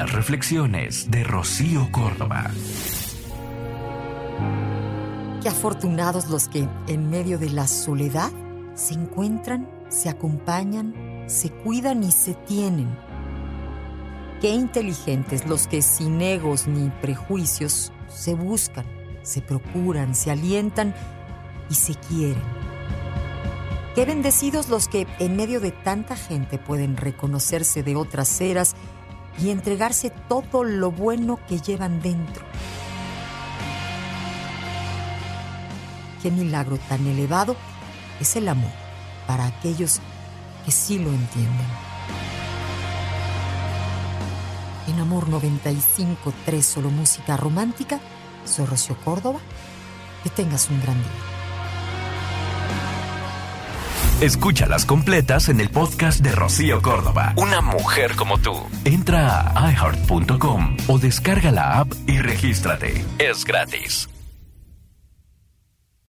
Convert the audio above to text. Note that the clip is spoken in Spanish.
Las reflexiones de Rocío Córdoba. Qué afortunados los que, en medio de la soledad, se encuentran, se acompañan, se cuidan y se tienen. Qué inteligentes los que sin egos ni prejuicios se buscan, se procuran, se alientan y se quieren. Qué bendecidos los que en medio de tanta gente pueden reconocerse de otras eras y entregarse todo lo bueno que llevan dentro. qué milagro tan elevado es el amor para aquellos que sí lo entienden. En Amor 95.3 solo música romántica, soy Córdoba. Que tengas un gran día. Escúchalas completas en el podcast de Rocío Córdoba. Una mujer como tú. Entra a iHeart.com o descarga la app y regístrate. Es gratis.